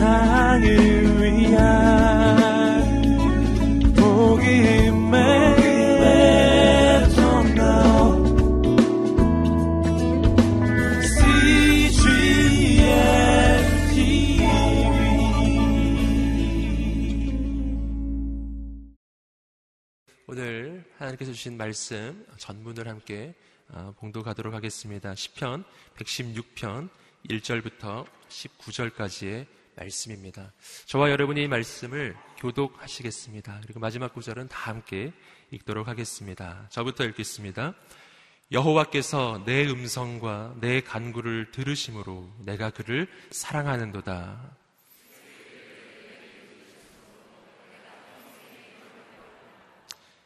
세상을 위한 복음의 오늘 하나님께서 주신 말씀 전문을 함께 어, 봉독하도록 하겠습니다. 10편 116편 1절부터 19절까지의 말씀입니다. 저와 여러분이 이 말씀을 교독하시겠습니다. 그리고 마지막 구절은 다 함께 읽도록 하겠습니다. 저부터 읽겠습니다. 여호와께서 내 음성과 내 간구를 들으심으로 내가 그를 사랑하는도다.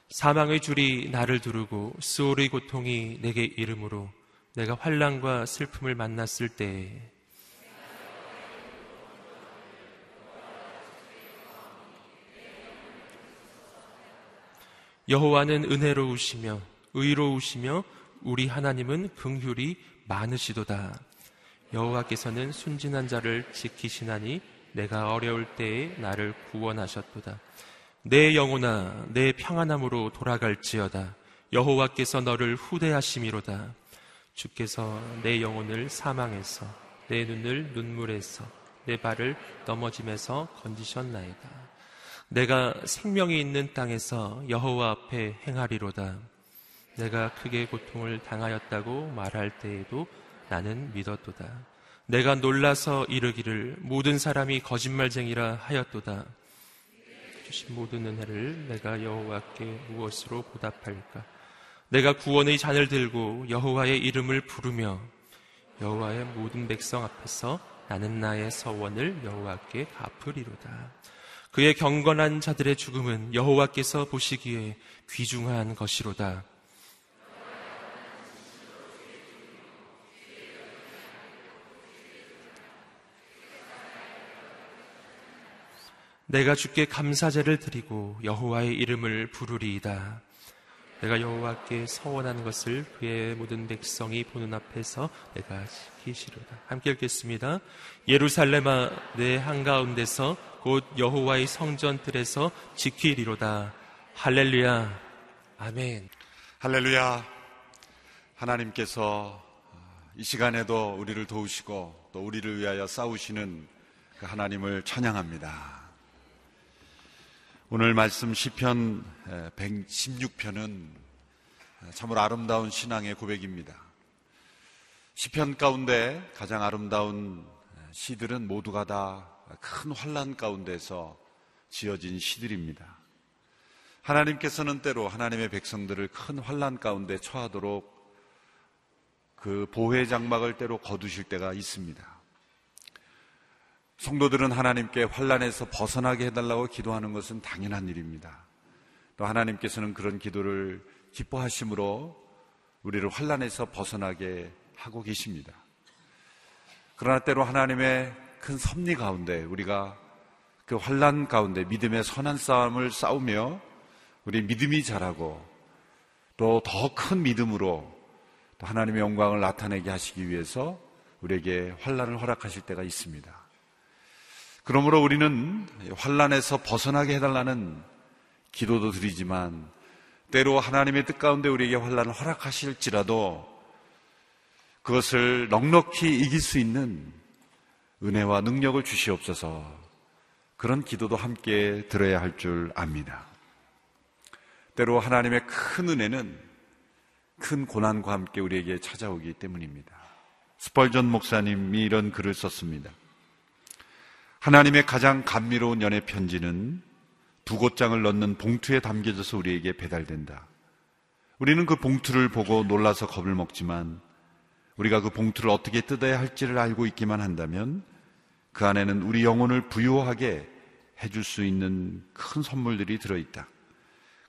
사망의 줄이 나를 두르고 수월의 고통이 내게 이름으로 내가 환란과 슬픔을 만났을 때 여호와는 은혜로우시며 의로우시며 우리 하나님은 긍휼이 많으시도다. 여호와께서는 순진한 자를 지키시나니 내가 어려울 때에 나를 구원하셨도다. 내 영혼아 내 평안함으로 돌아갈지어다 여호와께서 너를 후대하심이로다 주께서 내 영혼을 사망해서 내 눈을 눈물에서 내 발을 넘어짐에서 건지셨나이다 내가 생명이 있는 땅에서 여호와 앞에 행하리로다 내가 크게 고통을 당하였다고 말할 때에도 나는 믿었도다 내가 놀라서 이르기를 모든 사람이 거짓말쟁이라 하였도다 주신 모든 은혜를 내가 여호와께 무엇으로 보답할까? 내가 구원의 잔을 들고 여호와의 이름을 부르며 여호와의 모든 백성 앞에서 나는 나의 서원을 여호와께 갚으리로다. 그의 경건한 자들의 죽음은 여호와께서 보시기에 귀중한 것이로다. 내가 주께 감사제를 드리고 여호와의 이름을 부르리이다. 내가 여호와께 서원한 것을 그의 모든 백성이 보는 앞에서 내가 지키시로다. 함께 읽겠습니다. 예루살렘아 내 한가운데서 곧 여호와의 성전들에서 지키리로다. 할렐루야. 아멘. 할렐루야. 하나님께서 이 시간에도 우리를 도우시고 또 우리를 위하여 싸우시는 그 하나님을 찬양합니다. 오늘 말씀 시편 116편은 참으로 아름다운 신앙의 고백입니다. 시편 가운데 가장 아름다운 시들은 모두가 다 큰 환란 가운데서 지어진 시들입니다. 하나님께서는 때로 하나님의 백성들을 큰 환란 가운데 처하도록 그 보호의 장막을 때로 거두실 때가 있습니다. 성도들은 하나님께 환란에서 벗어나게 해달라고 기도하는 것은 당연한 일입니다. 또 하나님께서는 그런 기도를 기뻐하심으로 우리를 환란에서 벗어나게 하고 계십니다. 그러나 때로 하나님의 큰 섭리 가운데 우리가 그 환란 가운데 믿음의 선한 싸움을 싸우며 우리 믿음이 자라고 또 더 큰 믿음으로 또 하나님의 영광을 나타내게 하시기 위해서 우리에게 환란을 허락하실 때가 있습니다. 그러므로 우리는 환란에서 벗어나게 해달라는 기도도 드리지만 때로 하나님의 뜻 가운데 우리에게 환란을 허락하실지라도 그것을 넉넉히 이길 수 있는 은혜와 능력을 주시옵소서 그런 기도도 함께 들어야 할 줄 압니다. 때로 하나님의 큰 은혜는 큰 고난과 함께 우리에게 찾아오기 때문입니다. 스펄전 목사님이 이런 글을 썼습니다. 하나님의 가장 감미로운 연애 편지는 두 곳장을 넣는 봉투에 담겨져서 우리에게 배달된다. 우리는 그 봉투를 보고 놀라서 겁을 먹지만 우리가 그 봉투를 어떻게 뜯어야 할지를 알고 있기만 한다면 그 안에는 우리 영혼을 부유하게 해줄 수 있는 큰 선물들이 들어있다.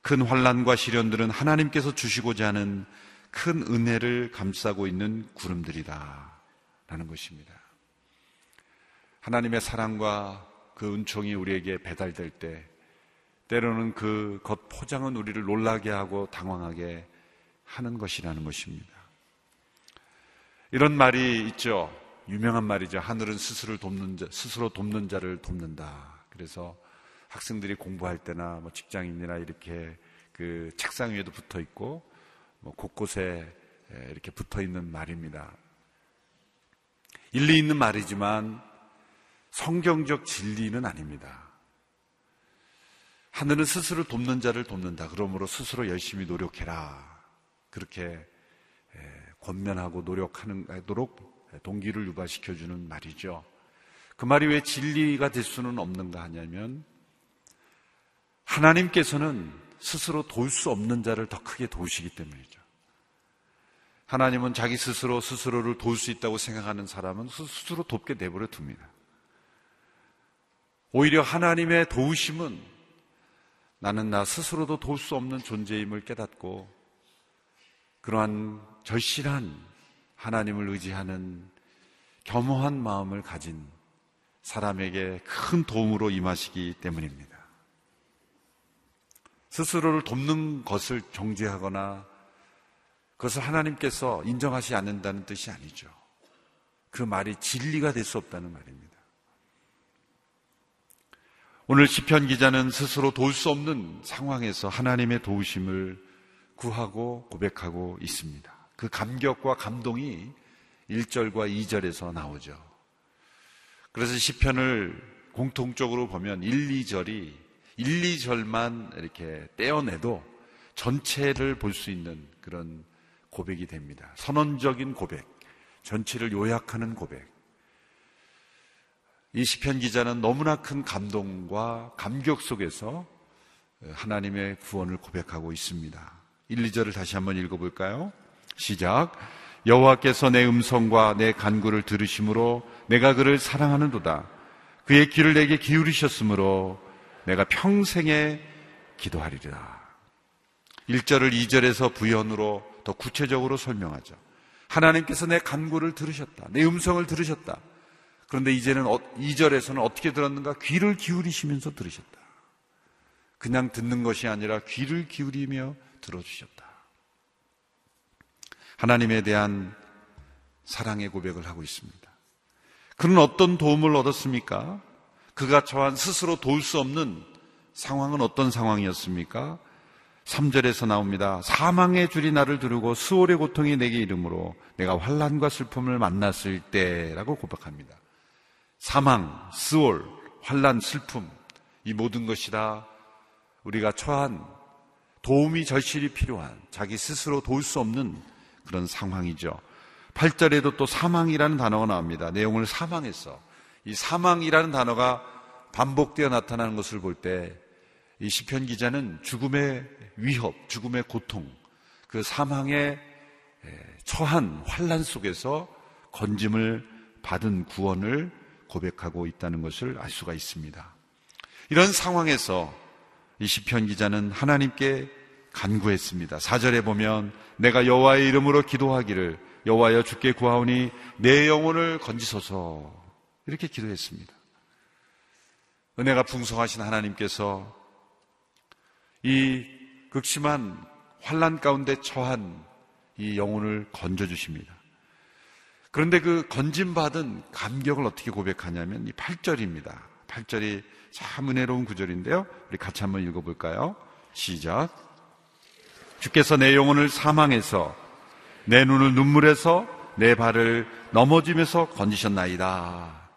큰 환란과 시련들은 하나님께서 주시고자 하는 큰 은혜를 감싸고 있는 구름들이다. 라는 것입니다. 하나님의 사랑과 그 은총이 우리에게 배달될 때 때로는 그 겉 포장은 우리를 놀라게 하고 당황하게 하는 것이라는 것입니다. 이런 말이 있죠. 유명한 말이죠. 하늘은 스스로 돕는 자, 스스로 돕는 자를 돕는다. 그래서 학생들이 공부할 때나 뭐 직장인이나 이렇게 그 책상 위에도 붙어 있고 뭐 곳곳에 이렇게 붙어 있는 말입니다. 일리 있는 말이지만 성경적 진리는 아닙니다. 하늘은 스스로 돕는 자를 돕는다. 그러므로 스스로 열심히 노력해라. 그렇게 권면하고 노력하도록 동기를 유발시켜주는 말이죠. 그 말이 왜 진리가 될 수는 없는가 하냐면 하나님께서는 스스로 도울 수 없는 자를 더 크게 도우시기 때문이죠. 하나님은 자기 스스로 스스로를 도울 수 있다고 생각하는 사람은 스스로 돕게 내버려 둡니다. 오히려 하나님의 도우심은 나는 나 스스로도 도울 수 없는 존재임을 깨닫고 그러한 절실한 하나님을 의지하는 겸허한 마음을 가진 사람에게 큰 도움으로 임하시기 때문입니다. 스스로를 돕는 것을 정죄하거나 그것을 하나님께서 인정하지 않는다는 뜻이 아니죠. 그 말이 진리가 될 수 없다는 말입니다. 오늘 시편 기자는 스스로 도울 수 없는 상황에서 하나님의 도우심을 구하고 고백하고 있습니다. 그 감격과 감동이 1절과 2절에서 나오죠. 그래서 시편을 공통적으로 보면 1, 2절이 1, 2절만 이렇게 떼어내도 전체를 볼 수 있는 그런 고백이 됩니다. 선언적인 고백, 전체를 요약하는 고백. 이 시편 기자는 너무나 큰 감동과 감격 속에서 하나님의 구원을 고백하고 있습니다. 1, 2절을 다시 한번 읽어볼까요? 시작. 여호와께서 내 음성과 내 간구를 들으심으로 내가 그를 사랑하는도다. 그의 귀를 내게 기울이셨으므로 내가 평생에 기도하리라. 1절을 2절에서 부연으로 더 구체적으로 설명하죠. 하나님께서 내 간구를 들으셨다. 내 음성을 들으셨다. 그런데 이제는 2절에서는 어, 어떻게 들었는가? 귀를 기울이시면서 들으셨다. 그냥 듣는 것이 아니라 귀를 기울이며 들어주셨다. 하나님에 대한 사랑의 고백을 하고 있습니다. 그는 어떤 도움을 얻었습니까? 그가 처한 스스로 도울 수 없는 상황은 어떤 상황이었습니까? 3절에서 나옵니다. 사망의 줄이 나를 두르고 수월의 고통이 내게 이름으로 내가 환란과 슬픔을 만났을 때라고 고백합니다. 사망, 수월, 환란, 슬픔 이 모든 것이 다 우리가 처한 도움이 절실히 필요한 자기 스스로 도울 수 없는 그런 상황이죠. 8절에도 또 사망이라는 단어가 나옵니다. 내용을 사망했어. 이 사망이라는 단어가 반복되어 나타나는 것을 볼 때 이 시편 기자는 죽음의 위협, 죽음의 고통, 그 사망의 처한 환란 속에서 건짐을 받은 구원을 고백하고 있다는 것을 알 수가 있습니다. 이런 상황에서 이 시편 기자는 하나님께 간구했습니다. 4절에 보면 내가 여호와의 이름으로 기도하기를 여호와여 주께 구하오니 내 영혼을 건지소서 이렇게 기도했습니다. 은혜가 풍성하신 하나님께서 이 극심한 환란 가운데 처한 이 영혼을 건져 주십니다. 그런데 그 건짐 받은 감격을 어떻게 고백하냐면 이 8절입니다. 8절이 참 은혜로운 구절인데요. 우리 같이 한번 읽어 볼까요? 시작. 주께서 내 영혼을 사망해서 내 눈을 눈물에서 내 발을 넘어지면서 건지셨나이다.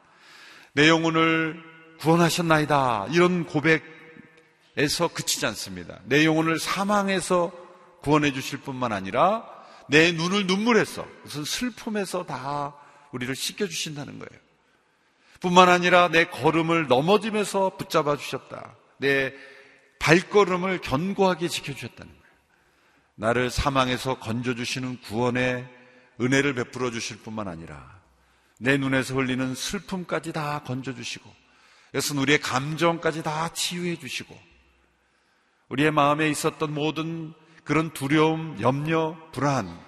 내 영혼을 구원하셨나이다. 이런 고백에서 그치지 않습니다. 내 영혼을 사망해서 구원해 주실 뿐만 아니라 내 눈을 눈물에서 무슨 슬픔에서 다 우리를 씻겨 주신다는 거예요. 뿐만 아니라 내 걸음을 넘어지면서 붙잡아 주셨다. 내 발걸음을 견고하게 지켜 주셨다는 거예요. 나를 사망에서 건져 주시는 구원의 은혜를 베풀어 주실 뿐만 아니라 내 눈에서 흘리는 슬픔까지 다 건져 주시고 이것은 우리의 감정까지 다 치유해 주시고 우리의 마음에 있었던 모든 그런 두려움, 염려, 불안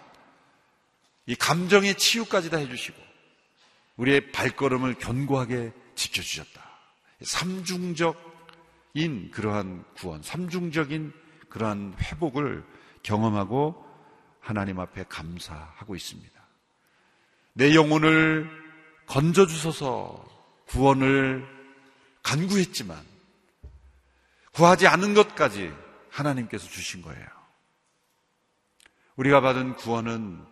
이 감정의 치유까지 다 해주시고 우리의 발걸음을 견고하게 지켜주셨다. 삼중적인 그러한 구원, 삼중적인 그러한 회복을 경험하고 하나님 앞에 감사하고 있습니다. 내 영혼을 건져주셔서 구원을 간구했지만 구하지 않은 것까지 하나님께서 주신 거예요. 우리가 받은 구원은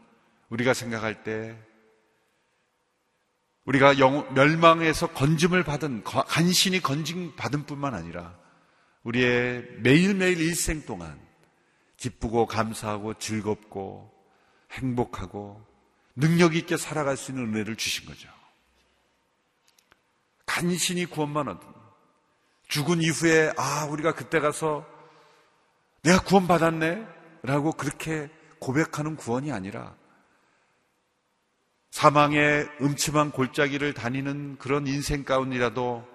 우리가 생각할 때 우리가 영, 멸망에서 건짐을 받은 간신히 건짐 받은 뿐만 아니라 우리의 매일매일 일생 동안 기쁘고 감사하고 즐겁고 행복하고 능력 있게 살아갈 수 있는 은혜를 주신 거죠. 간신히 구원만 얻은 죽은 이후에 아 우리가 그때 가서 내가 구원 받았네 라고 그렇게 고백하는 구원이 아니라 사망의 음침한 골짜기를 다니는 그런 인생 가운이라도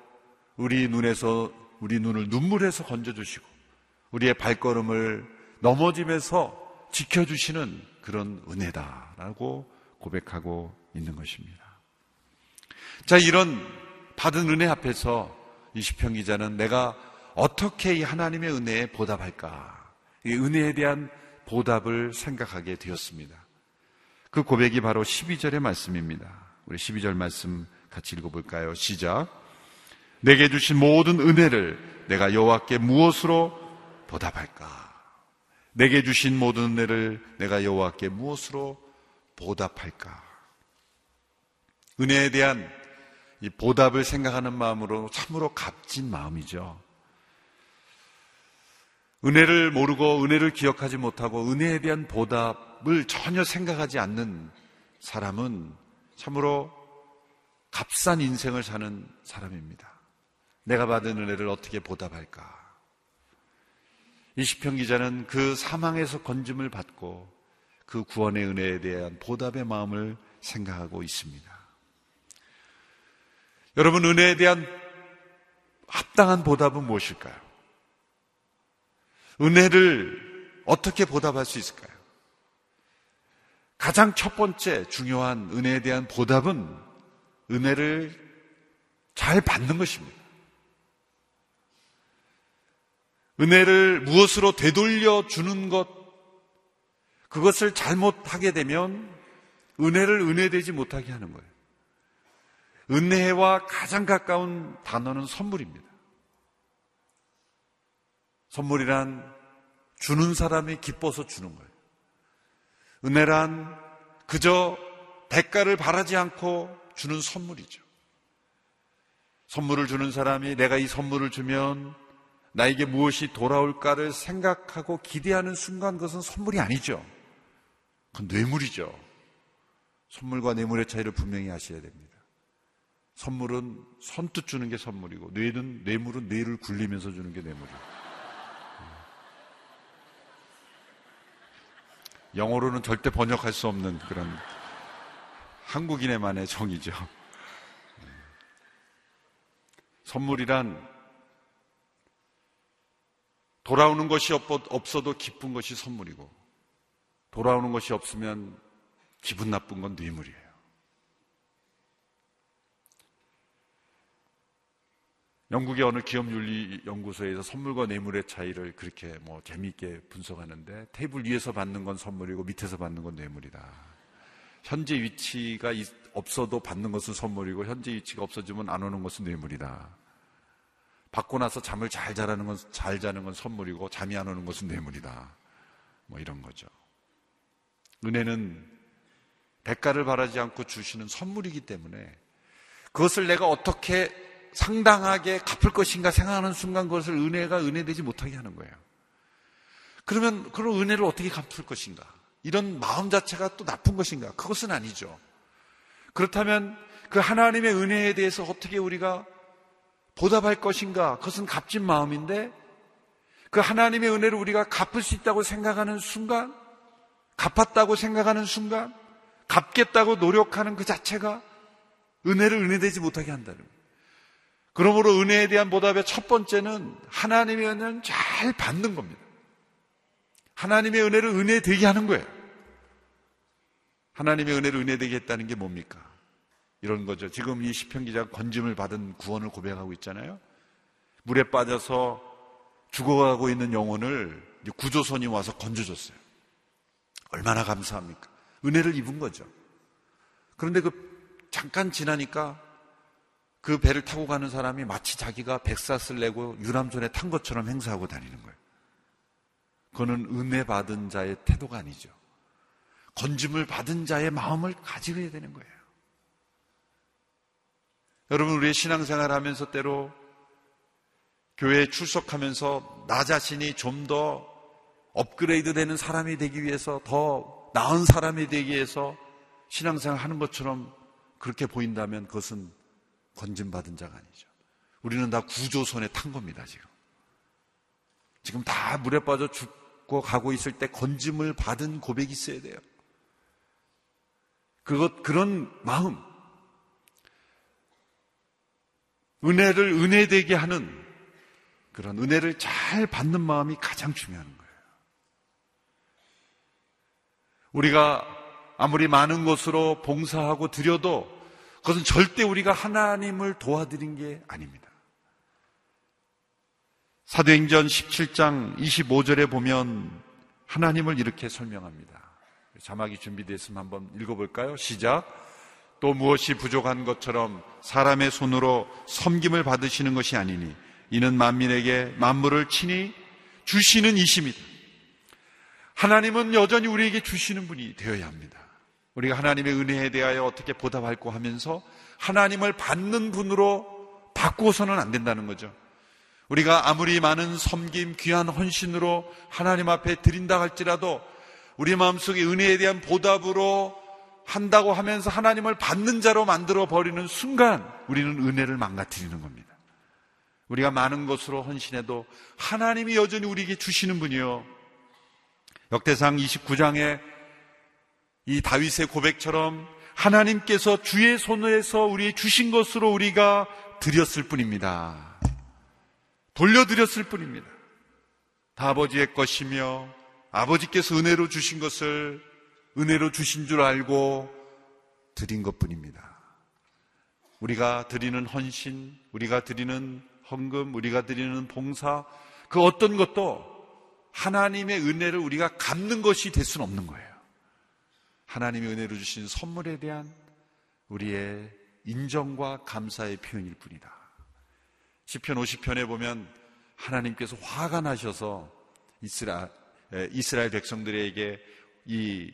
우리 눈에서 우리 눈을 눈물에서 건져주시고 우리의 발걸음을 넘어짐에서 지켜주시는 그런 은혜다라고 고백하고 있는 것입니다. 자, 이런 받은 은혜 앞에서 이 시편 기자는 내가 어떻게 이 하나님의 은혜에 보답할까? 이 은혜에 대한 보답을 생각하게 되었습니다. 그 고백이 바로 12절의 말씀입니다. 우리 12절 말씀 같이 읽어볼까요? 시작. 내게 주신 모든 은혜를 내가 여호와께 무엇으로 보답할까? 내게 주신 모든 은혜를 내가 여호와께 무엇으로 보답할까? 은혜에 대한 이 보답을 생각하는 마음으로 참으로 값진 마음이죠. 은혜를 모르고 은혜를 기억하지 못하고 은혜에 대한 보답을 전혀 생각하지 않는 사람은 참으로 값싼 인생을 사는 사람입니다. 내가 받은 은혜를 어떻게 보답할까? 이 시편 기자는 그 사망에서 건짐을 받고 그 구원의 은혜에 대한 보답의 마음을 생각하고 있습니다. 여러분, 은혜에 대한 합당한 보답은 무엇일까요? 은혜를 어떻게 보답할 수 있을까요? 가장 첫 번째 중요한 은혜에 대한 보답은 은혜를 잘 받는 것입니다. 은혜를 무엇으로 되돌려 주는 것, 그것을 잘못하게 되면 은혜를 은혜되지 못하게 하는 거예요. 은혜와 가장 가까운 단어는 선물입니다. 선물이란 주는 사람이 기뻐서 주는 거예요. 은혜란 그저 대가를 바라지 않고 주는 선물이죠. 선물을 주는 사람이 내가 이 선물을 주면 나에게 무엇이 돌아올까를 생각하고 기대하는 순간 그것은 선물이 아니죠. 그건 뇌물이죠. 선물과 뇌물의 차이를 분명히 아셔야 됩니다. 선물은 선뜻 주는 게 선물이고 뇌는 뇌물은 뇌를 굴리면서 주는 게 뇌물이에요. 영어로는 절대 번역할 수 없는 그런 한국인의만의 정이죠. 선물이란 돌아오는 것이 없어도 기쁜 것이 선물이고 돌아오는 것이 없으면 기분 나쁜 건 뇌물이에요. 영국의 어느 기업윤리연구소에서 선물과 뇌물의 차이를 그렇게 뭐 재미있게 분석하는데 테이블 위에서 받는 건 선물이고 밑에서 받는 건 뇌물이다. 현재 위치가 없어도 받는 것은 선물이고 현재 위치가 없어지면 안 오는 것은 뇌물이다. 받고 나서 잠을 잘 자라는 건, 잘 자는 건 선물이고 잠이 안 오는 것은 뇌물이다. 뭐 이런 거죠. 은혜는 대가를 바라지 않고 주시는 선물이기 때문에 그것을 내가 어떻게 상당하게 갚을 것인가 생각하는 순간 그것을 은혜가 은혜되지 못하게 하는 거예요. 그러면 그런 은혜를 어떻게 갚을 것인가? 이런 마음 자체가 또 나쁜 것인가? 그것은 아니죠. 그렇다면 그 하나님의 은혜에 대해서 어떻게 우리가 보답할 것인가? 그것은 값진 마음인데 그 하나님의 은혜를 우리가 갚을 수 있다고 생각하는 순간, 갚았다고 생각하는 순간, 갚겠다고 노력하는 그 자체가 은혜를 은혜되지 못하게 한다는 거예요. 그러므로 은혜에 대한 보답의 첫 번째는 하나님의 은혜는 잘 받는 겁니다. 하나님의 은혜를 은혜되게 하는 거예요. 하나님의 은혜를 은혜되게 했다는 게 뭡니까? 이런 거죠. 지금 이 시편 기자가 건짐을 받은 구원을 고백하고 있잖아요. 물에 빠져서 죽어가고 있는 영혼을 구조선이 와서 건져줬어요. 얼마나 감사합니까? 은혜를 입은 거죠. 그런데 그 잠깐 지나니까 그 배를 타고 가는 사람이 마치 자기가 백사슬 내고 유람선에 탄 것처럼 행사하고 다니는 거예요. 그거는 은혜 받은 자의 태도가 아니죠. 건짐을 받은 자의 마음을 가지게 되는 거예요. 여러분, 우리의 신앙생활 하면서 때로 교회에 출석하면서 나 자신이 좀 더 업그레이드 되는 사람이 되기 위해서 더 나은 사람이 되기 위해서 신앙생활 하는 것처럼 그렇게 보인다면 그것은 건진받은 자가 아니죠. 우리는 다 구조선에 탄 겁니다, 지금. 지금 다 물에 빠져 죽고 가고 있을 때 건짐을 받은 고백이 있어야 돼요. 그것, 그런 마음. 은혜를 은혜되게 하는 그런 은혜를 잘 받는 마음이 가장 중요한 거예요. 우리가 아무리 많은 것으로 봉사하고 드려도 그것은 절대 우리가 하나님을 도와드린 게 아닙니다. 사도행전 17장 25절에 보면 하나님을 이렇게 설명합니다. 자막이 준비됐으면 한번 읽어볼까요? 시작. 또 무엇이 부족한 것처럼 사람의 손으로 섬김을 받으시는 것이 아니니 이는 만민에게 만물을 친히 주시는 이십니다. 하나님은 여전히 우리에게 주시는 분이 되어야 합니다. 우리가 하나님의 은혜에 대하여 어떻게 보답할고 하면서 하나님을 받는 분으로 바꾸어서는 안 된다는 거죠. 우리가 아무리 많은 섬김, 귀한 헌신으로 하나님 앞에 드린다 할지라도 우리 마음속에 은혜에 대한 보답으로 한다고 하면서 하나님을 받는 자로 만들어 버리는 순간 우리는 은혜를 망가뜨리는 겁니다. 우리가 많은 것으로 헌신해도 하나님이 여전히 우리에게 주시는 분이요. 역대상 29장에 이 다윗의 고백처럼 하나님께서 주의 손에서 우리 주신 것으로 우리가 드렸을 뿐입니다. 돌려드렸을 뿐입니다. 다 아버지의 것이며 아버지께서 은혜로 주신 것을 은혜로 주신 줄 알고 드린 것 뿐입니다. 우리가 드리는 헌신, 우리가 드리는 헌금, 우리가 드리는 봉사, 그 어떤 것도 하나님의 은혜를 우리가 갚는 것이 될 수는 없는 거예요. 하나님의 은혜로 주신 선물에 대한 우리의 인정과 감사의 표현일 뿐이다. 시편 50편에 보면 하나님께서 화가 나셔서 이스라, 이스라엘 백성들에게 이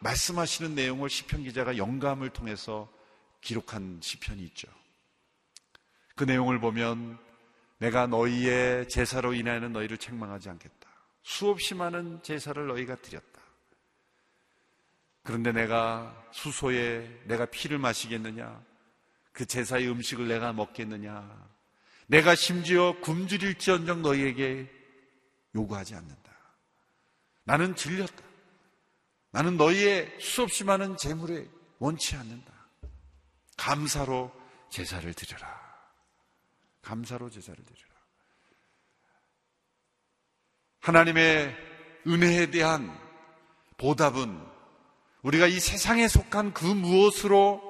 말씀하시는 내용을 시편 기자가 영감을 통해서 기록한 시편이 있죠. 그 내용을 보면 내가 너희의 제사로 인하여는 너희를 책망하지 않겠다. 수없이 많은 제사를 너희가 드렸다. 그런데 내가 수소에 내가 피를 마시겠느냐? 그 제사의 음식을 내가 먹겠느냐? 내가 심지어 굶주릴지언정 너희에게 요구하지 않는다. 나는 질렸다. 나는 너희의 수없이 많은 재물에 원치 않는다. 감사로 제사를 드려라. 감사로 제사를 드리라. 하나님의 은혜에 대한 보답은 우리가 이 세상에 속한 그 무엇으로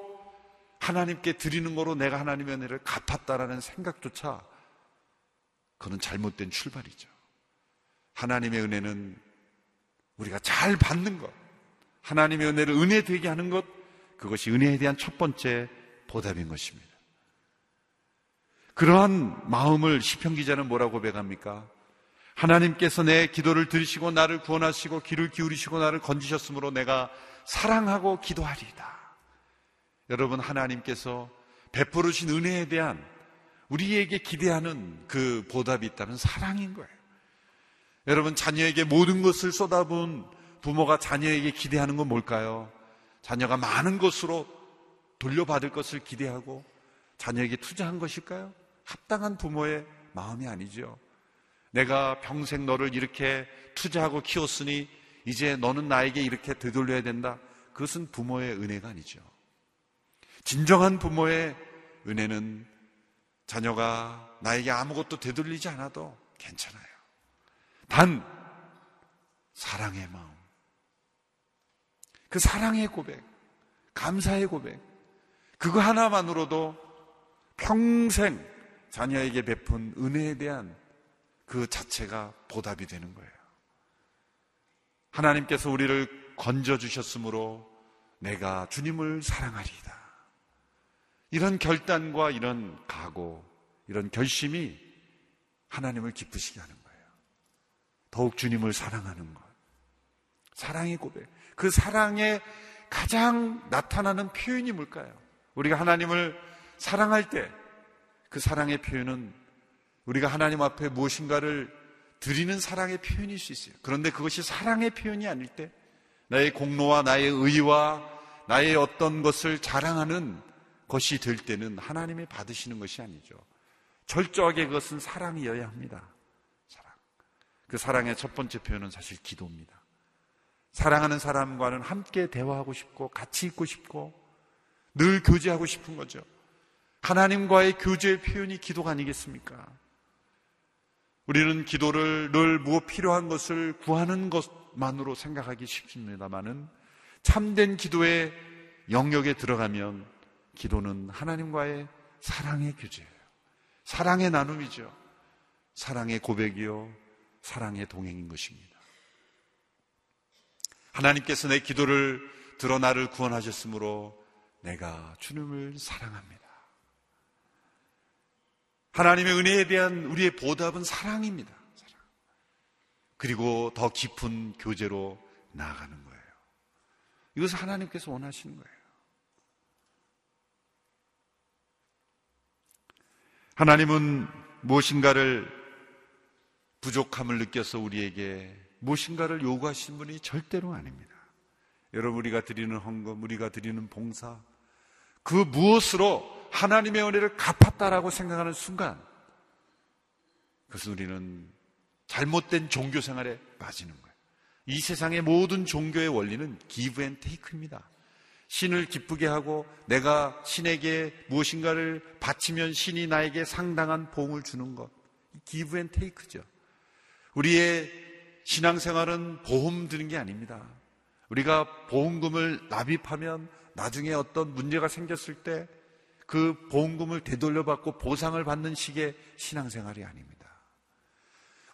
하나님께 드리는 거로 내가 하나님의 은혜를 갚았다라는 생각조차 그는 잘못된 출발이죠. 하나님의 은혜는 우리가 잘 받는 것, 하나님의 은혜를 은혜 되게 하는 것, 그것이 은혜에 대한 첫 번째 보답인 것입니다. 그러한 마음을 시편 기자는 뭐라고 고백합니까? 하나님께서 내 기도를 들으시고 나를 구원하시고 귀를 기울이시고 나를 건지셨으므로 내가 사랑하고 기도하리이다. 여러분 하나님께서 베풀으신 은혜에 대한 우리에게 기대하는 그 보답이 있다는 사랑인 거예요. 여러분 자녀에게 모든 것을 쏟아부은 부모가 자녀에게 기대하는 건 뭘까요? 자녀가 많은 것으로 돌려받을 것을 기대하고 자녀에게 투자한 것일까요? 합당한 부모의 마음이 아니죠. 내가 평생 너를 이렇게 투자하고 키웠으니 이제 너는 나에게 이렇게 되돌려야 된다. 그것은 부모의 은혜가 아니죠. 진정한 부모의 은혜는 자녀가 나에게 아무것도 되돌리지 않아도 괜찮아요. 단, 사랑의 마음. 그 사랑의 고백, 감사의 고백, 그거 하나만으로도 평생 자녀에게 베푼 은혜에 대한 그 자체가 보답이 되는 거예요. 하나님께서 우리를 건져주셨으므로 내가 주님을 사랑하리이다. 이런 결단과 이런 각오, 이런 결심이 하나님을 기쁘시게 하는 거예요. 더욱 주님을 사랑하는 것. 사랑의 고백. 그 사랑의 가장 나타나는 표현이 뭘까요? 우리가 하나님을 사랑할 때 그 사랑의 표현은 우리가 하나님 앞에 무엇인가를 드리는 사랑의 표현일 수 있어요. 그런데 그것이 사랑의 표현이 아닐 때 나의 공로와 나의 의와 나의 어떤 것을 자랑하는 것이 될 때는 하나님이 받으시는 것이 아니죠. 철저하게 그것은 사랑이어야 합니다. 사랑. 그 사랑의 첫 번째 표현은 사실 기도입니다. 사랑하는 사람과는 함께 대화하고 싶고 같이 있고 싶고 늘 교제하고 싶은 거죠. 하나님과의 교제의 표현이 기도가 아니겠습니까? 우리는 기도를 늘 무엇 필요한 것을 구하는 것만으로 생각하기 쉽습니다만은 참된 기도의 영역에 들어가면 기도는 하나님과의 사랑의 교제예요. 사랑의 나눔이죠. 사랑의 고백이요. 사랑의 동행인 것입니다. 하나님께서 내 기도를 들어 나를 구원하셨으므로 내가 주님을 사랑합니다. 하나님의 은혜에 대한 우리의 보답은 사랑입니다. 사랑. 그리고 더 깊은 교제로 나아가는 거예요. 이것을 하나님께서 원하시는 거예요. 하나님은 무엇인가를 부족함을 느껴서 우리에게 무엇인가를 요구하신 분이 절대로 아닙니다. 여러분, 우리가 드리는 헌금, 우리가 드리는 봉사, 그 무엇으로 하나님의 은혜를 갚았다라고 생각하는 순간, 그것은 우리는 잘못된 종교 생활에 빠지는 거예요. 이 세상의 모든 종교의 원리는 give and take입니다. 신을 기쁘게 하고 내가 신에게 무엇인가를 바치면 신이 나에게 상당한 복을 주는 것. give and take죠. 우리의 신앙생활은 보험 드는 게 아닙니다. 우리가 보험금을 납입하면 나중에 어떤 문제가 생겼을 때 그 보험금을 되돌려받고 보상을 받는 식의 신앙생활이 아닙니다.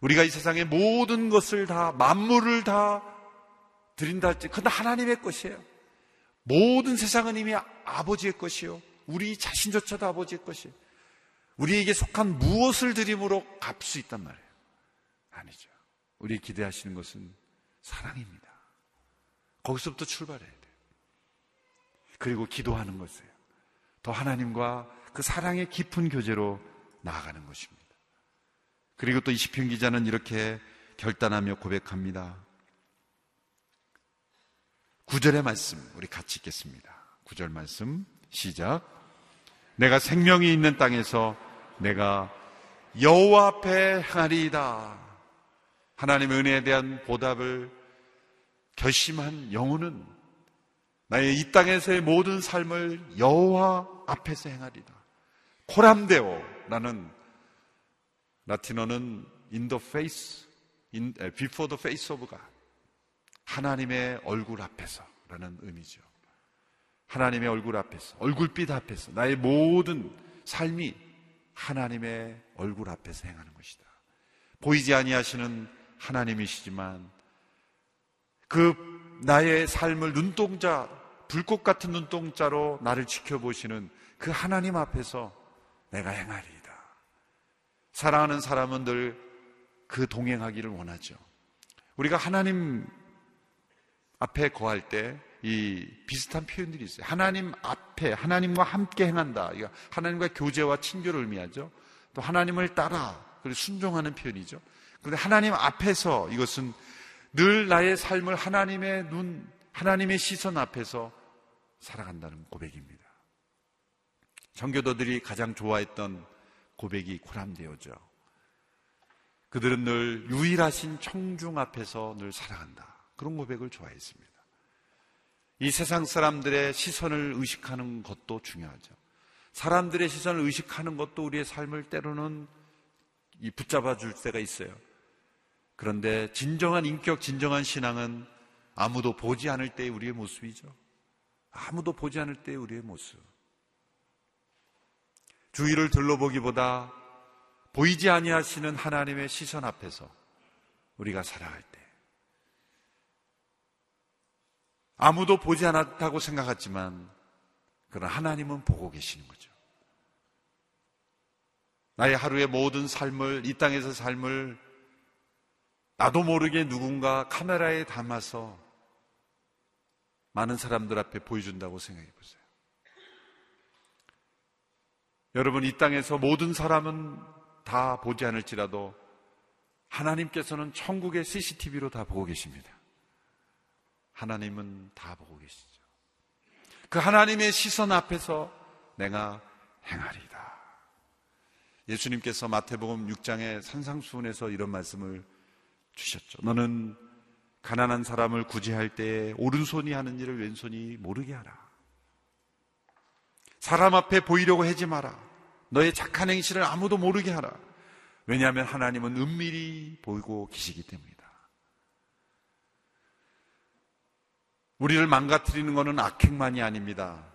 우리가 이 세상의 모든 것을 다, 만물을 다 드린다 할지, 그건 하나님의 것이에요. 모든 세상은 이미 아버지의 것이요. 우리 자신조차도 아버지의 것이에요. 우리에게 속한 무엇을 드림으로 갚을 수 있단 말이에요. 아니죠. 우리 기대하시는 것은 사랑입니다. 거기서부터 출발해야 돼요. 그리고 기도하는 것이에요. 더 하나님과 그 사랑의 깊은 교제로 나아가는 것입니다. 그리고 또 이시편 기자는 이렇게 결단하며 고백합니다. 구절의 말씀 우리 같이 읽겠습니다. 구절 말씀 시작. 내가 생명이 있는 땅에서 내가 여호와 앞에 행하리이다. 하나님의 은혜에 대한 보답을 결심한 영혼은 나의 이 땅에서의 모든 삶을 여호와 앞에서 행하리다. 코람데오라는 라틴어는 in the face, in, before the face of God. 하나님의 얼굴 앞에서라는 의미죠. 하나님의 얼굴 앞에서, 얼굴빛 앞에서 나의 모든 삶이 하나님의 얼굴 앞에서 행하는 것이다. 보이지 아니하시는 하나님이시지만 그 나의 삶을 눈동자, 불꽃 같은 눈동자로 나를 지켜보시는 그 하나님 앞에서 내가 행하리이다. 사랑하는 사람은 늘 그 동행하기를 원하죠. 우리가 하나님 앞에 거할 때 이 비슷한 표현들이 있어요. 하나님 앞에, 하나님과 함께 행한다. 하나님과 교제와 친교를 의미하죠. 또 하나님을 따라, 그리고 순종하는 표현이죠. 그런데 하나님 앞에서 이것은 늘 나의 삶을 하나님의 눈, 하나님의 시선 앞에서 살아간다는 고백입니다. 정교도들이 가장 좋아했던 고백이 코람데오죠. 그들은 늘 유일하신 청중 앞에서 늘 살아간다. 그런 고백을 좋아했습니다. 이 세상 사람들의 시선을 의식하는 것도 중요하죠. 사람들의 시선을 의식하는 것도 우리의 삶을 때로는 붙잡아 줄 때가 있어요. 그런데 진정한 인격, 진정한 신앙은 아무도 보지 않을 때의 우리의 모습이죠. 아무도 보지 않을 때의 우리의 모습. 주위를 둘러보기보다 보이지 아니하시는 하나님의 시선 앞에서 우리가 살아갈 때 아무도 보지 않았다고 생각했지만 그러나 하나님은 보고 계시는 거죠. 나의 하루의 모든 삶을, 이 땅에서 삶을 나도 모르게 누군가 카메라에 담아서 많은 사람들 앞에 보여준다고 생각해 보세요. 여러분, 이 땅에서 모든 사람은 다 보지 않을지라도 하나님께서는 천국의 CCTV로 다 보고 계십니다. 하나님은 다 보고 계시죠. 그 하나님의 시선 앞에서 내가 행하리다. 예수님께서 마태복음 6장의 산상수훈에서 이런 말씀을 주셨죠. 너는 가난한 사람을 구제할 때에 오른손이 하는 일을 왼손이 모르게 하라. 사람 앞에 보이려고 하지 마라. 너의 착한 행실을 아무도 모르게 하라. 왜냐하면 하나님은 은밀히 보이고 계시기 때문이다. 우리를 망가뜨리는 것은 악행만이 아닙니다.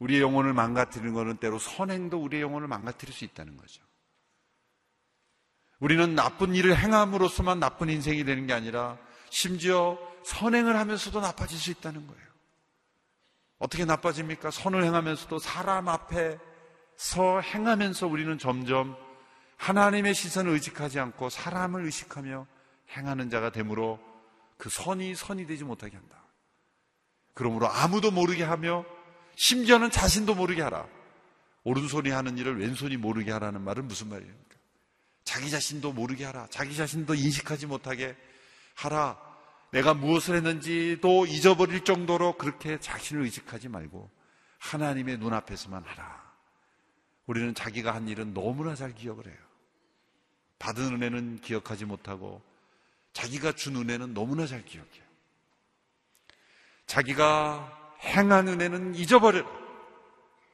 우리의 영혼을 망가뜨리는 것은 때로 선행도 우리의 영혼을 망가뜨릴 수 있다는 거죠. 우리는 나쁜 일을 행함으로써만 나쁜 인생이 되는 게 아니라 심지어 선행을 하면서도 나빠질 수 있다는 거예요. 어떻게 나빠집니까? 선을 행하면서도 사람 앞에서 행하면서 우리는 점점 하나님의 시선을 의식하지 않고 사람을 의식하며 행하는 자가 되므로 그 선이 선이 되지 못하게 한다. 그러므로 아무도 모르게 하며 심지어는 자신도 모르게 하라. 오른손이 하는 일을 왼손이 모르게 하라는 말은 무슨 말입니까? 자기 자신도 모르게 하라. 자기 자신도 인식하지 못하게 하라. 내가 무엇을 했는지도 잊어버릴 정도로 그렇게 자신을 의식하지 말고 하나님의 눈앞에서만 하라. 우리는 자기가 한 일은 너무나 잘 기억을 해요. 받은 은혜는 기억하지 못하고 자기가 준 은혜는 너무나 잘 기억해요. 자기가 행한 은혜는 잊어버려.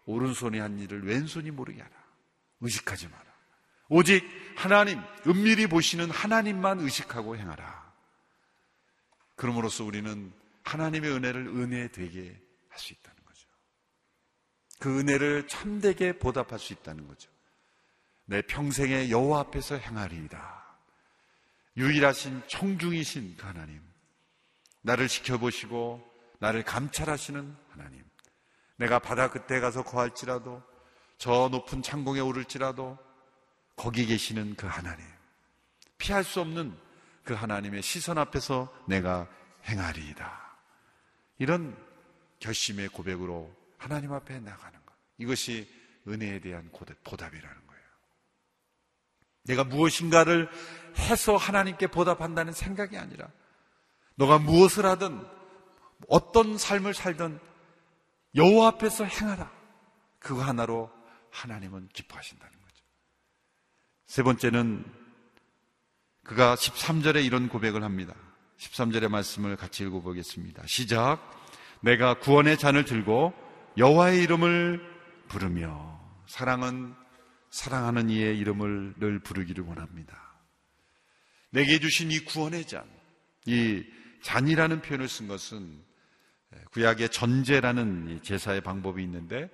오른손이 한 일을 왼손이 모르게 하라. 의식하지 마라. 오직 하나님, 은밀히 보시는 하나님만 의식하고 행하라. 그럼으로써 우리는 하나님의 은혜를 은혜 되게 할 수 있다는 거죠. 그 은혜를 참되게 보답할 수 있다는 거죠. 내 평생의 여호와 앞에서 행하리이다. 유일하신 청중이신 그 하나님, 나를 지켜보시고 나를 감찰하시는 하나님. 내가 바다 끝에 가서 거할지라도 저 높은 창공에 오를지라도 거기 계시는 그 하나님. 피할 수 없는 그 하나님의 시선 앞에서 내가 행하리이다. 이런 결심의 고백으로 하나님 앞에 나가는 것. 이것이 은혜에 대한 보답이라는 거예요. 내가 무엇인가를 해서 하나님께 보답한다는 생각이 아니라 너가 무엇을 하든 어떤 삶을 살든 여호와 앞에서 행하라. 그거 하나로 하나님은 기뻐하신다는. 세 번째는 그가 13절에 이런 고백을 합니다. 13절의 말씀을 같이 읽어보겠습니다. 시작. 내가 구원의 잔을 들고 여호와의 이름을 부르며 사랑은 사랑하는 이의 이름을 늘 부르기를 원합니다. 내게 주신 이 구원의 잔, 이 잔이라는 표현을 쓴 것은 구약의 전제라는 제사의 방법이 있는데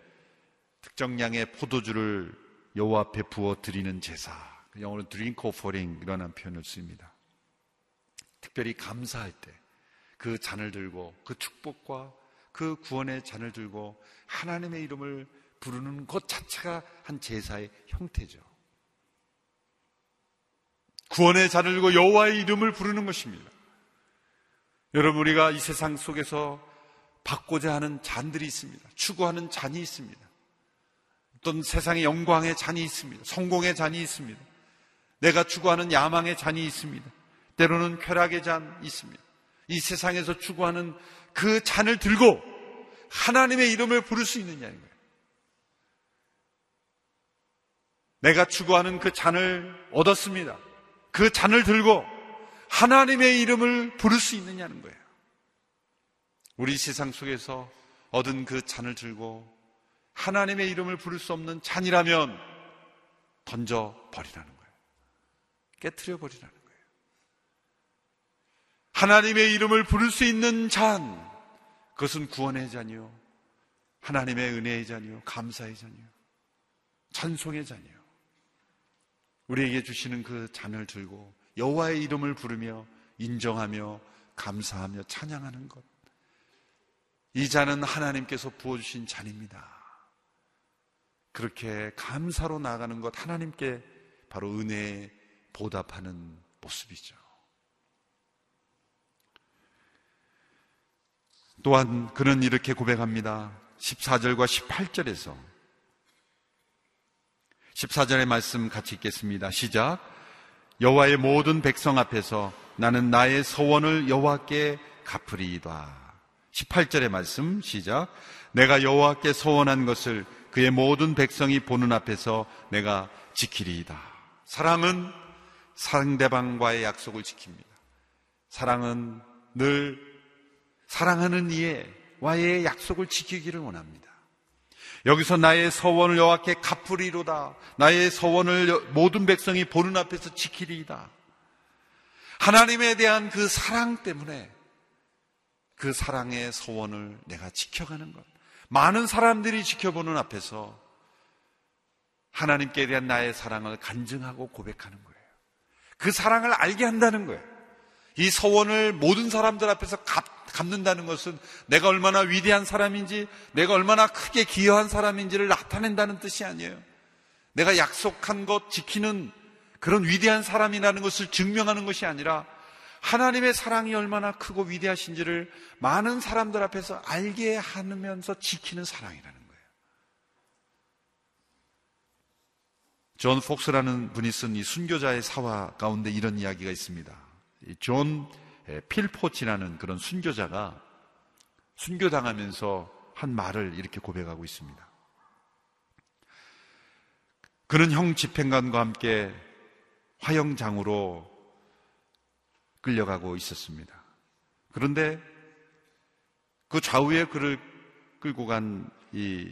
특정 양의 포도주를 여호와 앞에 부어 드리는 제사, 영어로 drink offering이라는 표현을 씁니다. 특별히 감사할 때 그 잔을 들고 그 축복과 그 구원의 잔을 들고 하나님의 이름을 부르는 것 자체가 한 제사의 형태죠. 구원의 잔을 들고 여호와의 이름을 부르는 것입니다. 여러분 우리가 이 세상 속에서 받고자 하는 잔들이 있습니다. 추구하는 잔이 있습니다. 어떤 세상의 영광의 잔이 있습니다. 성공의 잔이 있습니다. 내가 추구하는 야망의 잔이 있습니다. 때로는 쾌락의 잔 있습니다. 이 세상에서 추구하는 그 잔을 들고 하나님의 이름을 부를 수 있느냐는 거예요. 내가 추구하는 그 잔을 얻었습니다. 그 잔을 들고 하나님의 이름을 부를 수 있느냐는 거예요. 우리 세상 속에서 얻은 그 잔을 들고 하나님의 이름을 부를 수 없는 잔이라면 던져 버리라는 거예요. 깨트려 버리라는 거예요. 하나님의 이름을 부를 수 있는 잔, 그것은 구원의 잔이요. 하나님의 은혜의 잔이요. 감사의 잔이요. 찬송의 잔이요. 우리에게 주시는 그 잔을 들고 여호와의 이름을 부르며 인정하며 감사하며 찬양하는 것. 이 잔은 하나님께서 부어주신 잔입니다. 그렇게 감사로 나아가는 것 하나님께 바로 은혜에 보답하는 모습이죠. 또한 그는 이렇게 고백합니다. 14절과 18절에서 14절의 말씀 같이 읽겠습니다. 시작. 여호와의 모든 백성 앞에서 나는 나의 소원을 여호와께 갚으리이다. 18절의 말씀 시작. 내가 여호와께 소원한 것을 그의 모든 백성이 보는 앞에서 내가 지키리이다. 사랑은 상대방과의 약속을 지킵니다. 사랑은 늘 사랑하는 이와의 약속을 지키기를 원합니다. 여기서 나의 서원을 여호와께 갚으리로다. 나의 서원을 모든 백성이 보는 앞에서 지키리이다. 하나님에 대한 그 사랑 때문에 그 사랑의 서원을 내가 지켜가는 것. 많은 사람들이 지켜보는 앞에서 하나님께 대한 나의 사랑을 간증하고 고백하는 거예요. 그 사랑을 알게 한다는 거예요. 이 서원을 모든 사람들 앞에서 갚, 갚는다는 것은 내가 얼마나 위대한 사람인지, 내가 얼마나 크게 기여한 사람인지를 나타낸다는 뜻이 아니에요. 내가 약속한 것 지키는 그런 위대한 사람이라는 것을 증명하는 것이 아니라 하나님의 사랑이 얼마나 크고 위대하신지를 많은 사람들 앞에서 알게 하면서 지키는 사랑이라는 거예요. 존 폭스라는 분이 쓴 이 순교자의 사화 가운데 이런 이야기가 있습니다. 존 필포치라는 그런 순교자가 순교당하면서 한 말을 이렇게 고백하고 있습니다. 그는 형 집행관과 함께 화형장으로 끌려가고 있었습니다. 그런데 그 좌우에 그를 끌고 간 이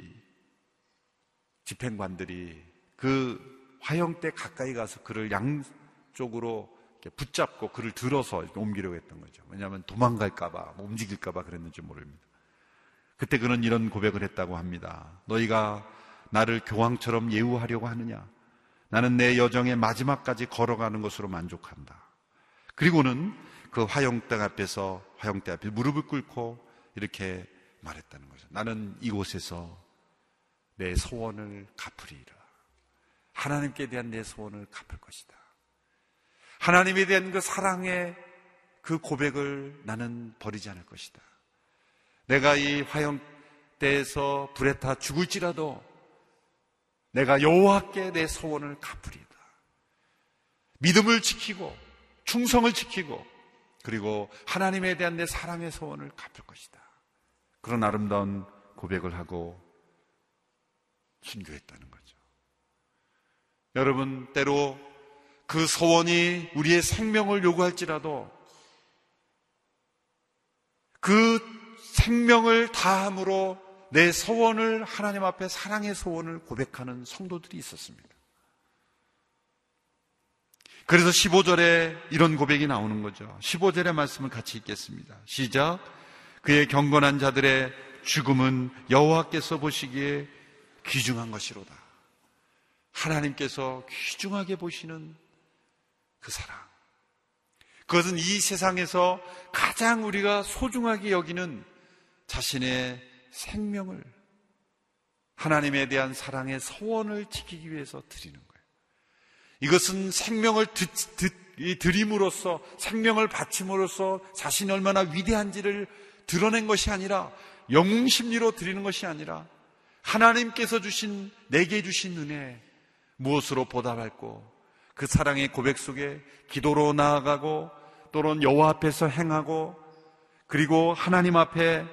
집행관들이 그 화영대 가까이 가서 그를 양쪽으로 붙잡고 그를 들어서 옮기려고 했던 거죠. 왜냐하면 도망갈까봐, 뭐 움직일까봐 그랬는지 모릅니다. 그때 그는 이런 고백을 했다고 합니다. 너희가 나를 교황처럼 예우하려고 하느냐? 나는 내 여정의 마지막까지 걸어가는 것으로 만족한다. 그리고는 그 화영대 앞에서 화영대 앞에 무릎을 꿇고 이렇게 말했다는 거죠. 나는 이곳에서 내 소원을 갚으리라. 하나님께 대한 내 소원을 갚을 것이다. 하나님에 대한 그 사랑의 그 고백을 나는 버리지 않을 것이다. 내가 이 화영대에서 불에 타 죽을지라도 내가 여호와께 내 소원을 갚으리다. 믿음을 지키고 충성을 지키고 그리고 하나님에 대한 내 사랑의 소원을 갚을 것이다. 그런 아름다운 고백을 하고 순교했다는 거죠. 여러분, 때로 그 소원이 우리의 생명을 요구할지라도 그 생명을 다함으로 내 소원을 하나님 앞에 사랑의 소원을 고백하는 성도들이 있었습니다. 그래서 15절에 이런 고백이 나오는 거죠. 15절의 말씀을 같이 읽겠습니다. 시작. 그의 경건한 자들의 죽음은 여호와께서 보시기에 귀중한 것이로다. 하나님께서 귀중하게 보시는 그 사랑. 그것은 이 세상에서 가장 우리가 소중하게 여기는 자신의 생명을 하나님에 대한 사랑의 소원을 지키기 위해서 드리는 거예요. 이것은 생명을 듣, 듣, 드림으로써 생명을 바침으로써 자신이 얼마나 위대한지를 드러낸 것이 아니라 영웅 심리로 드리는 것이 아니라 하나님께서 주신 내게 주신 은혜 무엇으로 보답할고 그 사랑의 고백 속에 기도로 나아가고 또는 여호와 앞에서 행하고 그리고 하나님 앞에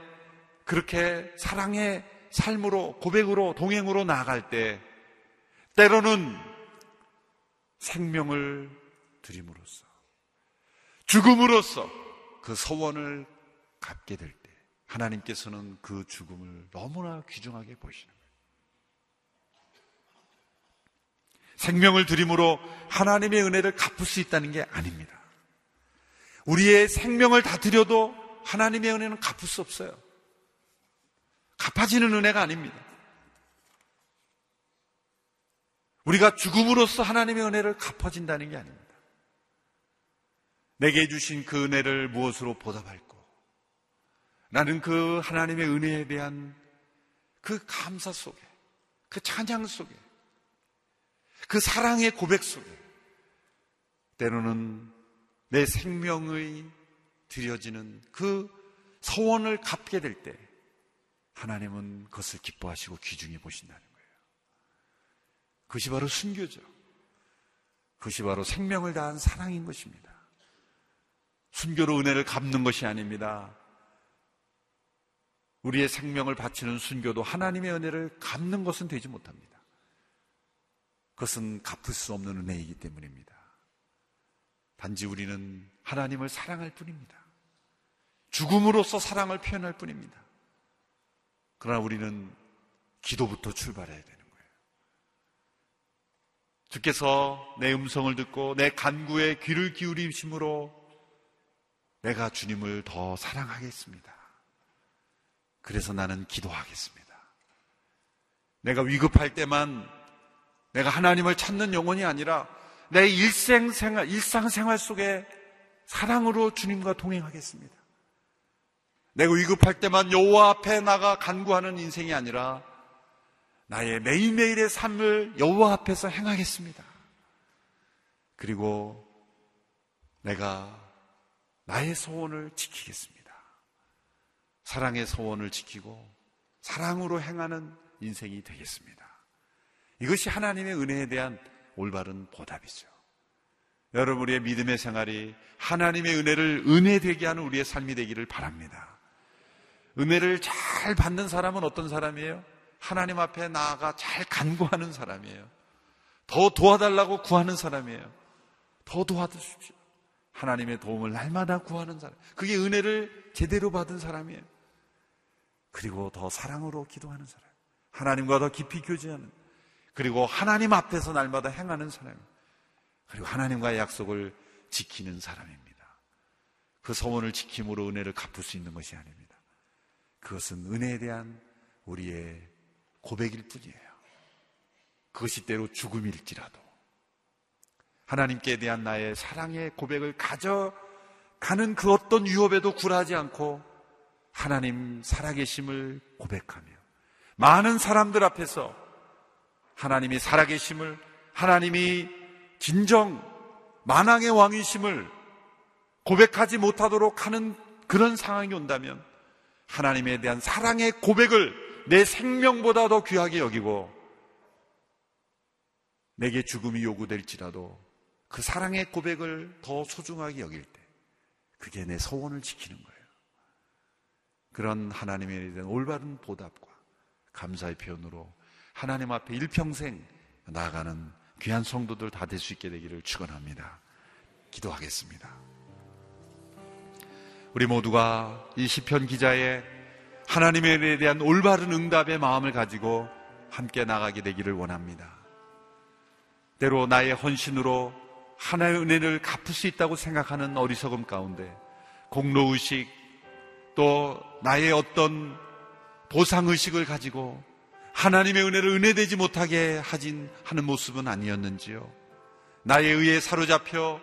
그렇게 사랑의 삶으로 고백으로 동행으로 나아갈 때 때로는 생명을 드림으로써 죽음으로써 그 소원을 갚게 될 때 하나님께서는 그 죽음을 너무나 귀중하게 보시는 거예요. 생명을 드림으로 하나님의 은혜를 갚을 수 있다는 게 아닙니다. 우리의 생명을 다 드려도 하나님의 은혜는 갚을 수 없어요. 갚아지는 은혜가 아닙니다. 우리가 죽음으로써 하나님의 은혜를 갚아진다는 게 아닙니다. 내게 주신 그 은혜를 무엇으로 보답할고 나는 그 하나님의 은혜에 대한 그 감사 속에 그 찬양 속에, 그 사랑의 고백 속에, 때로는 내 생명의 드려지는 그 서원을 갚게 될 때, 하나님은 그것을 기뻐하시고 귀중히 보신다는. 그것이 바로 순교죠. 그것이 바로 생명을 다한 사랑인 것입니다. 순교로 은혜를 갚는 것이 아닙니다. 우리의 생명을 바치는 순교도 하나님의 은혜를 갚는 것은 되지 못합니다. 그것은 갚을 수 없는 은혜이기 때문입니다. 단지 우리는 하나님을 사랑할 뿐입니다. 죽음으로써 사랑을 표현할 뿐입니다. 그러나 우리는 기도부터 출발해야 거예요. 주께서 내 음성을 듣고 내 간구에 귀를 기울이심으로 내가 주님을 더 사랑하겠습니다. 그래서 나는 기도하겠습니다. 내가 위급할 때만 내가 하나님을 찾는 영혼이 아니라 내 일생 생활, 일상생활 속에 사랑으로 주님과 동행하겠습니다. 내가 위급할 때만 여호와 앞에 나가 간구하는 인생이 아니라 나의 매일매일의 삶을 여호와 앞에서 행하겠습니다. 그리고 내가 나의 소원을 지키겠습니다. 사랑의 소원을 지키고 사랑으로 행하는 인생이 되겠습니다. 이것이 하나님의 은혜에 대한 올바른 보답이죠. 여러분의 믿음의 생활이 하나님의 은혜를 은혜되게 하는 우리의 삶이 되기를 바랍니다. 은혜를 잘 받는 사람은 어떤 사람이에요? 하나님 앞에 나아가 잘 간구하는 사람이에요. 더 도와달라고 구하는 사람이에요. 더 도와주십시오. 하나님의 도움을 날마다 구하는 사람. 그게 은혜를 제대로 받은 사람이에요. 그리고 더 사랑으로 기도하는 사람. 하나님과 더 깊이 교제하는. 그리고 하나님 앞에서 날마다 행하는 사람. 그리고 하나님과의 약속을 지키는 사람입니다. 그 소원을 지킴으로 은혜를 갚을 수 있는 것이 아닙니다. 그것은 은혜에 대한 우리의 고백일 뿐이에요. 그것이 때로 죽음일지라도 하나님께 대한 나의 사랑의 고백을 가져가는 그 어떤 유업에도 굴하지 않고 하나님 살아계심을 고백하며 많은 사람들 앞에서 하나님이 살아계심을 하나님이 진정 만왕의 왕이심을 고백하지 못하도록 하는 그런 상황이 온다면 하나님에 대한 사랑의 고백을 내 생명보다 더 귀하게 여기고 내게 죽음이 요구될지라도 그 사랑의 고백을 더 소중하게 여길 때 그게 내 소원을 지키는 거예요. 그런 하나님에 대한 올바른 보답과 감사의 표현으로 하나님 앞에 일평생 나아가는 귀한 성도들 다 될 수 있게 되기를 축원합니다. 기도하겠습니다. 우리 모두가 이 시편 기자의 하나님에 대한 올바른 응답의 마음을 가지고 함께 나가게 되기를 원합니다. 때로 나의 헌신으로 하나의 은혜를 갚을 수 있다고 생각하는 어리석음 가운데 공로의식 또 나의 어떤 보상의식을 가지고 하나님의 은혜를 은혜되지 못하게 하진 하는 모습은 아니었는지요. 나의 의에 사로잡혀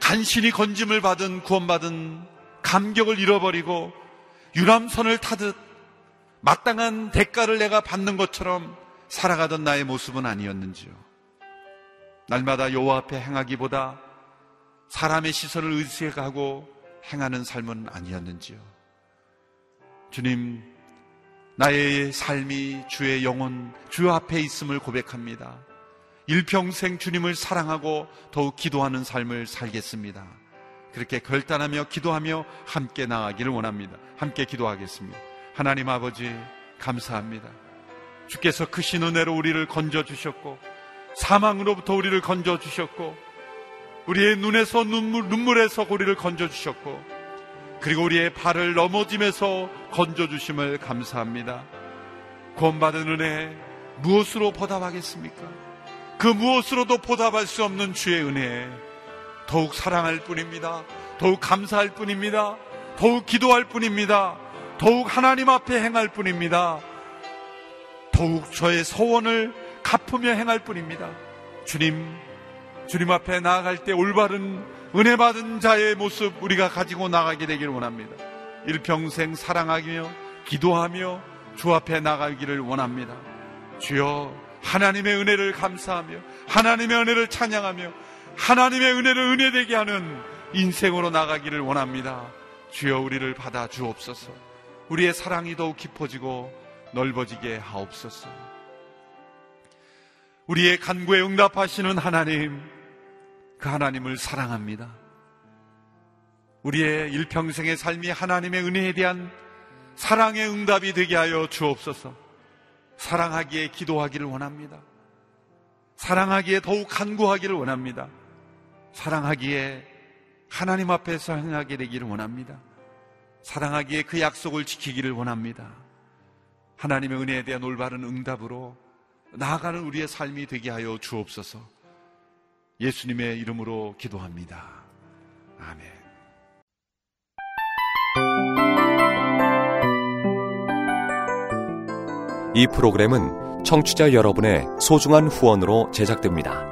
간신히 건짐을 받은 구원받은 감격을 잃어버리고 유람선을 타듯 마땅한 대가를 내가 받는 것처럼 살아가던 나의 모습은 아니었는지요. 날마다 여호와 앞에 행하기보다 사람의 시선을 의식하고 행하는 삶은 아니었는지요. 주님, 나의 삶이 주의 영혼, 주 앞에 있음을 고백합니다. 일평생 주님을 사랑하고 더욱 기도하는 삶을 살겠습니다. 그렇게 결단하며 기도하며 함께 나아가기를 원합니다. 함께 기도하겠습니다. 하나님 아버지, 감사합니다. 주께서 크신 은혜로 우리를 건져주셨고, 사망으로부터 우리를 건져주셨고, 우리의 눈에서 눈물, 눈물에서 우리를 건져주셨고, 그리고 우리의 발을 넘어짐에서 건져주심을 감사합니다. 구원받은 은혜, 무엇으로 보답하겠습니까? 그 무엇으로도 보답할 수 없는 주의 은혜, 더욱 사랑할 뿐입니다. 더욱 감사할 뿐입니다. 더욱 기도할 뿐입니다. 더욱 하나님 앞에 행할 뿐입니다. 더욱 저의 소원을 갚으며 행할 뿐입니다. 주님, 주님 앞에 나아갈 때 올바른 은혜 받은 자의 모습 우리가 가지고 나가게 되기를 원합니다. 일평생 사랑하며 기도하며 주 앞에 나가기를 원합니다. 주여 하나님의 은혜를 감사하며 하나님의 은혜를 찬양하며 하나님의 은혜를 은혜되게 하는 인생으로 나가기를 원합니다. 주여 우리를 받아 주옵소서. 우리의 사랑이 더욱 깊어지고 넓어지게 하옵소서. 우리의 간구에 응답하시는 하나님, 그 하나님을 사랑합니다. 우리의 일평생의 삶이 하나님의 은혜에 대한 사랑의 응답이 되게 하여 주옵소서. 사랑하기에 기도하기를 원합니다. 사랑하기에 더욱 간구하기를 원합니다. 사랑하기에 하나님 앞에서 행하게 되기를 원합니다. 사랑하기에 그 약속을 지키기를 원합니다. 하나님의 은혜에 대한 올바른 응답으로 나아가는 우리의 삶이 되게 하여 주옵소서. 예수님의 이름으로 기도합니다. 아멘. 이 프로그램은 청취자 여러분의 소중한 후원으로 제작됩니다.